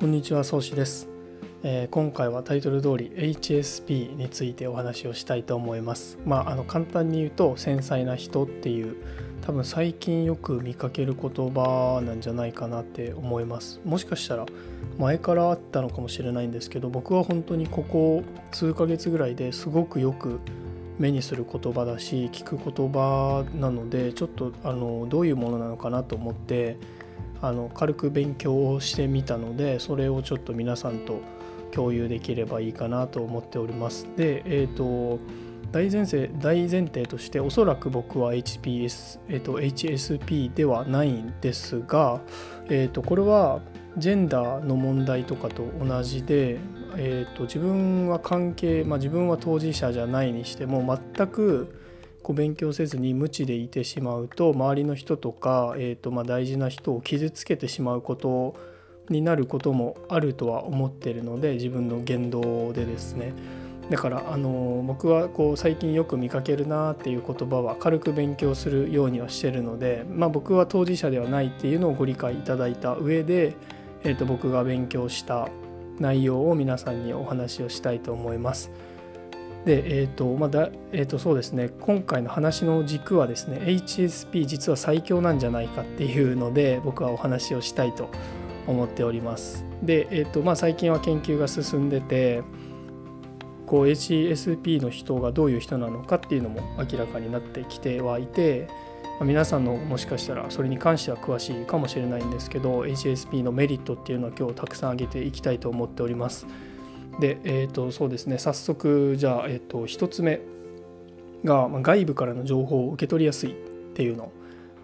こんにちは、宗師です、えー今回はタイトル通り HSP についてお話をしたいと思います。まあ、あの簡単に言うと繊細な人っていう多分最近よく見かける言葉なんじゃないかなって思います。もしかしたら前からあったのかもしれないんですけど僕は本当にここ数ヶ月ぐらいですごくよく目にする言葉だし聞く言葉なのでちょっとあのどういうものなのかなと思ってあの軽く勉強をしてみたのでそれをちょっと皆さんと共有できればいいかなと思っております。で、えー、と大前提大前提としておそらく僕は HPS、えー、と HSP ではないんですが、えー、とこれはジェンダーの問題とかと同じで、えー、と自分は関係、まあ、自分は当事者じゃないにしても全くこう勉強せずに無知でいてしまうと周りの人とか、えーとまあ、大事な人を傷つけてしまうことになることもあるとは思ってるので自分の言動でですねだからあの僕はこう最近よく見かけるなっていう言葉は軽く勉強するようにはしてるので、まあ、僕は当事者ではないっていうのをご理解いただいた上で、えー、と僕が勉強した内容を皆さんにお話をしたいと思います。で、えーとまだえー、とそうですね今回の話の軸はですね HSP 実は最強なんじゃないかっていうので僕はお話をしたいと思っております。で、えーとまあ、最近は研究が進んでてこう HSP の人がどういう人なのかっていうのも明らかになってきてはいて、まあ皆さんのもしかしたらそれに関しては詳しいかもしれないんですけど HSP のメリットっていうのは今日たくさん挙げていきたいと思っております。で、えー、とそうですね。早速じゃあ、えー、と1つ目が外部からの情報を受け取りやすいっていうの。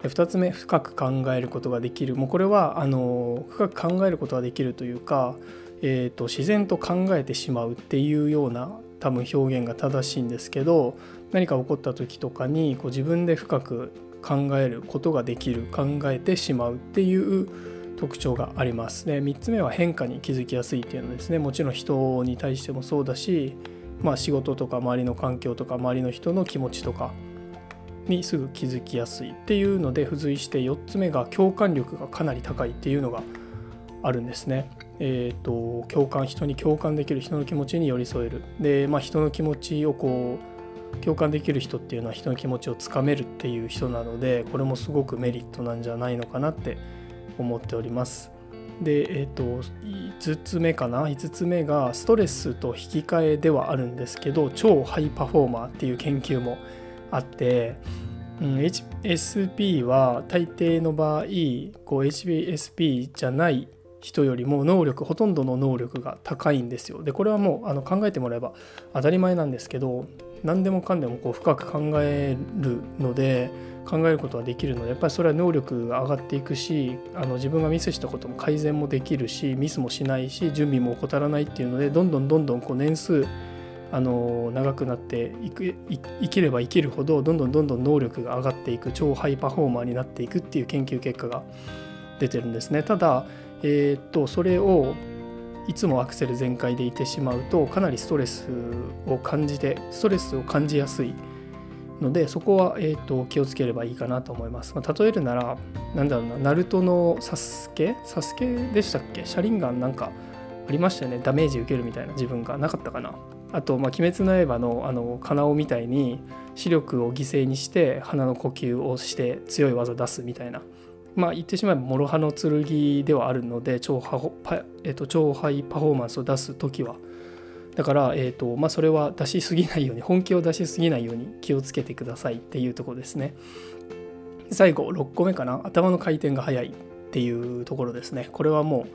で2つ目深く考えることができる。もうこれはあの深く考えることができるというか、えー、と自然と考えてしまうっていうような多分表現が正しいんですけど何か起こった時とかにこう自分で深く考えることができる。考えてしまうっていう特徴があります。で3つ目は変化に気づきやすいっていうのですねもちろん人に対してもそうだし、まあ、仕事とか周りの環境とか周りの人の気持ちとかにすぐ気づきやすいっていうので付随して4つ目が共感力がかなり高いっていうのがあるんですね。えー、と共感人に共感できる人の気持ちに寄り添えるで、まあ、人の気持ちをこう共感できる人っていうのは人の気持ちをつかめるっていう人なのでこれもすごくメリットなんじゃないのかなって思っております。で、えっ、と5つ目かな？5つ目がストレスと引き換えではあるんですけど超ハイパフォーマーっていう研究もあって、うん、HSP は大抵の場合こう HSP じゃない人よりも能力ほとんどの能力が高いんですよ。でこれはもうあの考えてもらえば当たり前なんですけど何でもかんでもこう深く考えるので考えることができるのでやっぱりそれは能力が上がっていくしあの自分がミスしたことも改善もできるしミスもしないし準備も怠らないっていうのでどんどんどんどんこう年数あの長くなっていく生きれば生きるほどどんどんどんどん能力が上がっていく超ハイパフォーマーになっていくっていう研究結果が出てるんですね。ただ、えーっとそれをいつもアクセル全開でいてしまうとかなりストレスを感じてストレスを感じやすいのでそこは、えー、と気をつければいいかなと思います。まあ、例えるならなんだろうなナルトのサスケ？サスケでしたっけ？シャリンガンなんかありましたよね？ダメージ受けるみたいな自分がなかったかな？あと、まあ、鬼滅の刃のあのカナオみたいに視力を犠牲にして鼻の呼吸をして強い技出すみたいなまあ言ってしまえば諸刃の剣ではあるので超ハ、えっと超ハイパフォーマンスを出す時は。だから、えーとまあ、それは出しすぎないように本気を出しすぎないように気をつけてくださいっていうとこですね。最後6個目かな。頭の回転が速いっていうところですね。これはも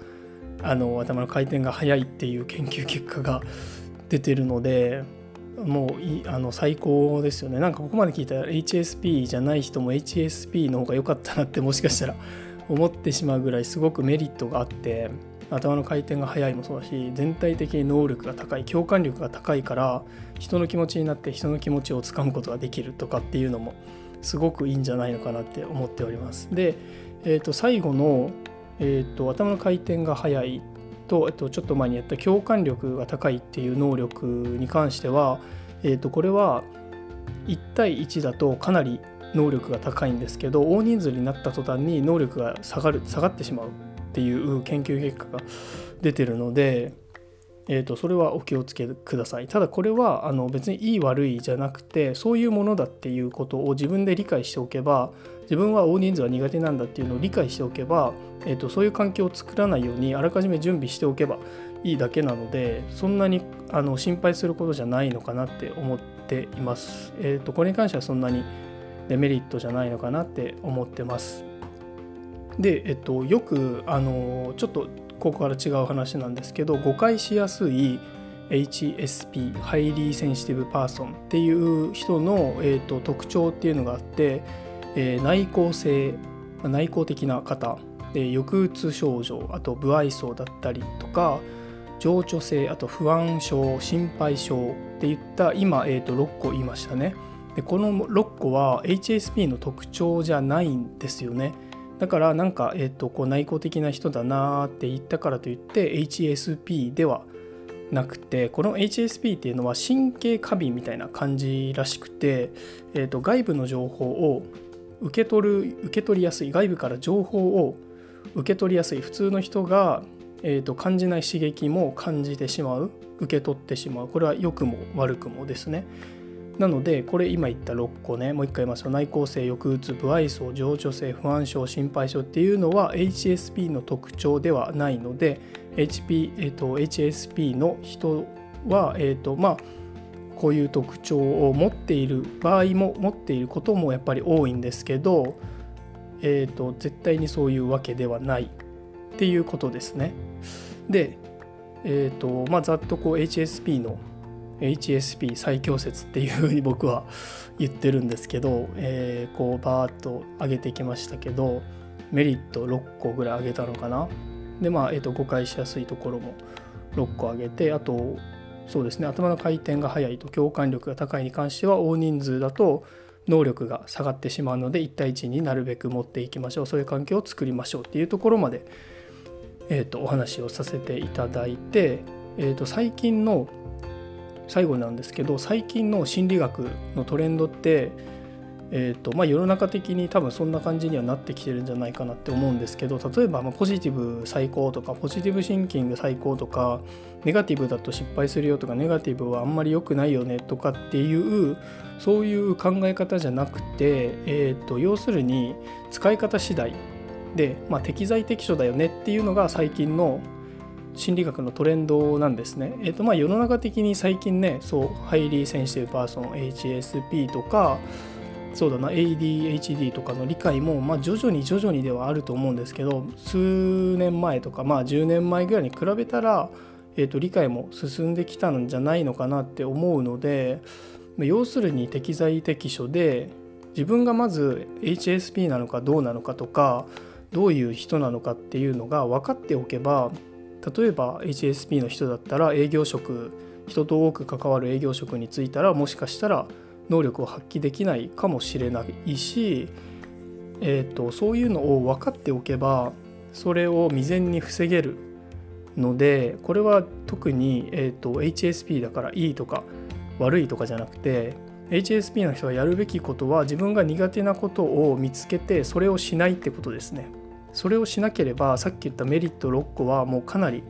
うあの頭の回転が速いっていう研究結果が出てるのでもういあの最高ですよねなんかここまで聞いたら HSP じゃない人も HSP の方が良かったなってもしかしたら思ってしまうぐらいすごくメリットがあって頭の回転が速いもそうだし全体的に能力が高い共感力が高いから人の気持ちになって人の気持ちをつかむことができるとかっていうのもすごくいいんじゃないのかなって思っております。で、えー、と最後の、えー、と頭の回転が速いと、えっと、ちょっと前にやった共感力が高いっていう能力に関しては、えっ、とこれは1対1だとかなり能力が高いんですけど大人数になった途端に能力が下がる下がってしまうっていう研究結果が出てるので、えー、とそれはお気をつけくださいただこれはあの別にいい悪いじゃなくてそういうものだっていうことを自分で理解しておけば自分は大人数は苦手なんだっていうのを理解しておけば、えー、とそういう環境を作らないようにあらかじめ準備しておけばいいだけなのでそんなにあの心配することじゃないのかなって思っています。えー、とこれに関してはそんなにデメリットじゃないのかなって思ってます。で、えっと、よくあのちょっとここから違う話なんですけど誤解しやすい HSP Highly Sensitive Person っていう人の、えーと、特徴っていうのがあって、えー、内向性内向的な方で抑うつ症状あと不愛想だったりとか情緒性あと不安症心配症っていった今、えーと、6個言いましたね。でこの6個は HSP の特徴じゃないんですよね。だからなんか、えーと、こう内向的な人だなって言ったからといって HSP ではなくてこの HSP っていうのは神経過敏みたいな感じらしくて、えーと、外部の情報を受け取る受け取りやすい外部から情報を受け取りやすい普通の人が、えーと感じない刺激も感じてしまう受け取ってしまう。これは良くも悪くもですね。なのでこれ今言った6個ねもう一回言いますと内向性抑うつ不愛想情緒性不安症心配症っていうのは HSP の特徴ではないので HP、えーと、HSP の人は、えーとまあ、こういう特徴を持っている場合も持っていることもやっぱり多いんですけど、えーと、絶対にそういうわけではないっていうことですね。で、えーとまあ、ざっとこう HSP の HSP 最強説っていうふうに僕は言ってるんですけど、えー、こうバーッと上げてきましたけどメリット6個ぐらい上げたのかな。でまあ、えー、と誤解しやすいところも6個上げてあとそうですね頭の回転が速いと共感力が高いに関しては大人数だと能力が下がってしまうので1対1になるべく持っていきましょう。そういう環境を作りましょうっていうところまで、えー、とお話をさせていただいて、えー、と最近の最後なんですけど最近の心理学のトレンドって、えーとまあ、世の中的に多分そんな感じにはなってきてるんじゃないかなって思うんですけど例えばまポジティブ最高とかポジティブシンキング最高とかネガティブだと失敗するよとかネガティブはあんまり良くないよねとかっていうそういう考え方じゃなくて、えーと要するに使い方次第で、まあ、適材適所だよねっていうのが最近の心理学のトレンドなんですね。えーとまあ、世の中的に最近ねそう Highly Sensitive Person HSP とかそうだな ADHD とかの理解も、まあ、徐々に徐々にではあると思うんですけど数年前とか、まあ、10年前ぐらいに比べたら、えー、と理解も進んできたんじゃないのかなって思うので要するに適材適所で自分がまず HSP なのかどうなのかとかどういう人なのかっていうのが分かっておけば例えば HSP の人だったら営業職人と多く関わる営業職に就いたらもしかしたら能力を発揮できないかもしれないし、えーと、そういうのを分かっておけばそれを未然に防げるのでこれは特に、えーと HSP だからいいとか悪いとかじゃなくて HSP の人がやるべきことは自分が苦手なことを見つけてそれをしないってことですね。それをしなければさっき言ったメリット6個はもうかなり、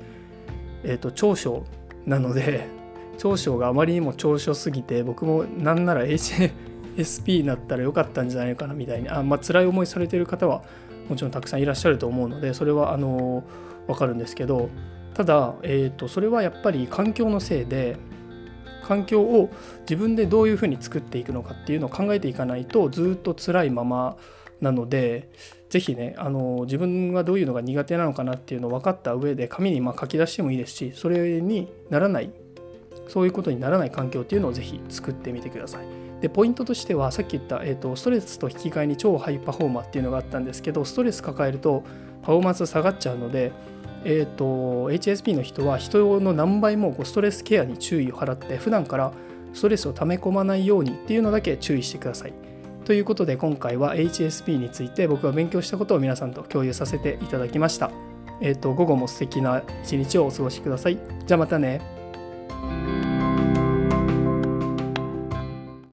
えーと、長所なので 長所があまりにも長所すぎて僕もなんなら HSP になったらよかったんじゃないかなみたいにあ、まあ辛い思いされてる方はもちろんたくさんいらっしゃると思うのでそれはあの分かるんですけどただ、えーとそれはやっぱり環境のせいで環境を自分でどういうふうに作っていくのかっていうのを考えていかないとずっと辛いままなので是非ねあの自分がどういうのが苦手なのかなっていうのを分かった上で紙にま書き出してもいいですしそれにならないそういうことにならない環境っていうのを是非作ってみてください。でポイントとしてはさっき言った、えーと、ストレスと引き換えに超ハイパフォーマーっていうのがあったんですけどストレス抱えるとパフォーマンス下がっちゃうので、えーと、HSP の人は人の何倍もこうストレスケアに注意を払って普段からストレスを溜め込まないようにっていうのだけ注意してください。ということで今回は HSP について僕が勉強したことを皆さんと共有させていただきました。えっ、と午後も素敵な一日をお過ごしください。じゃあまたね。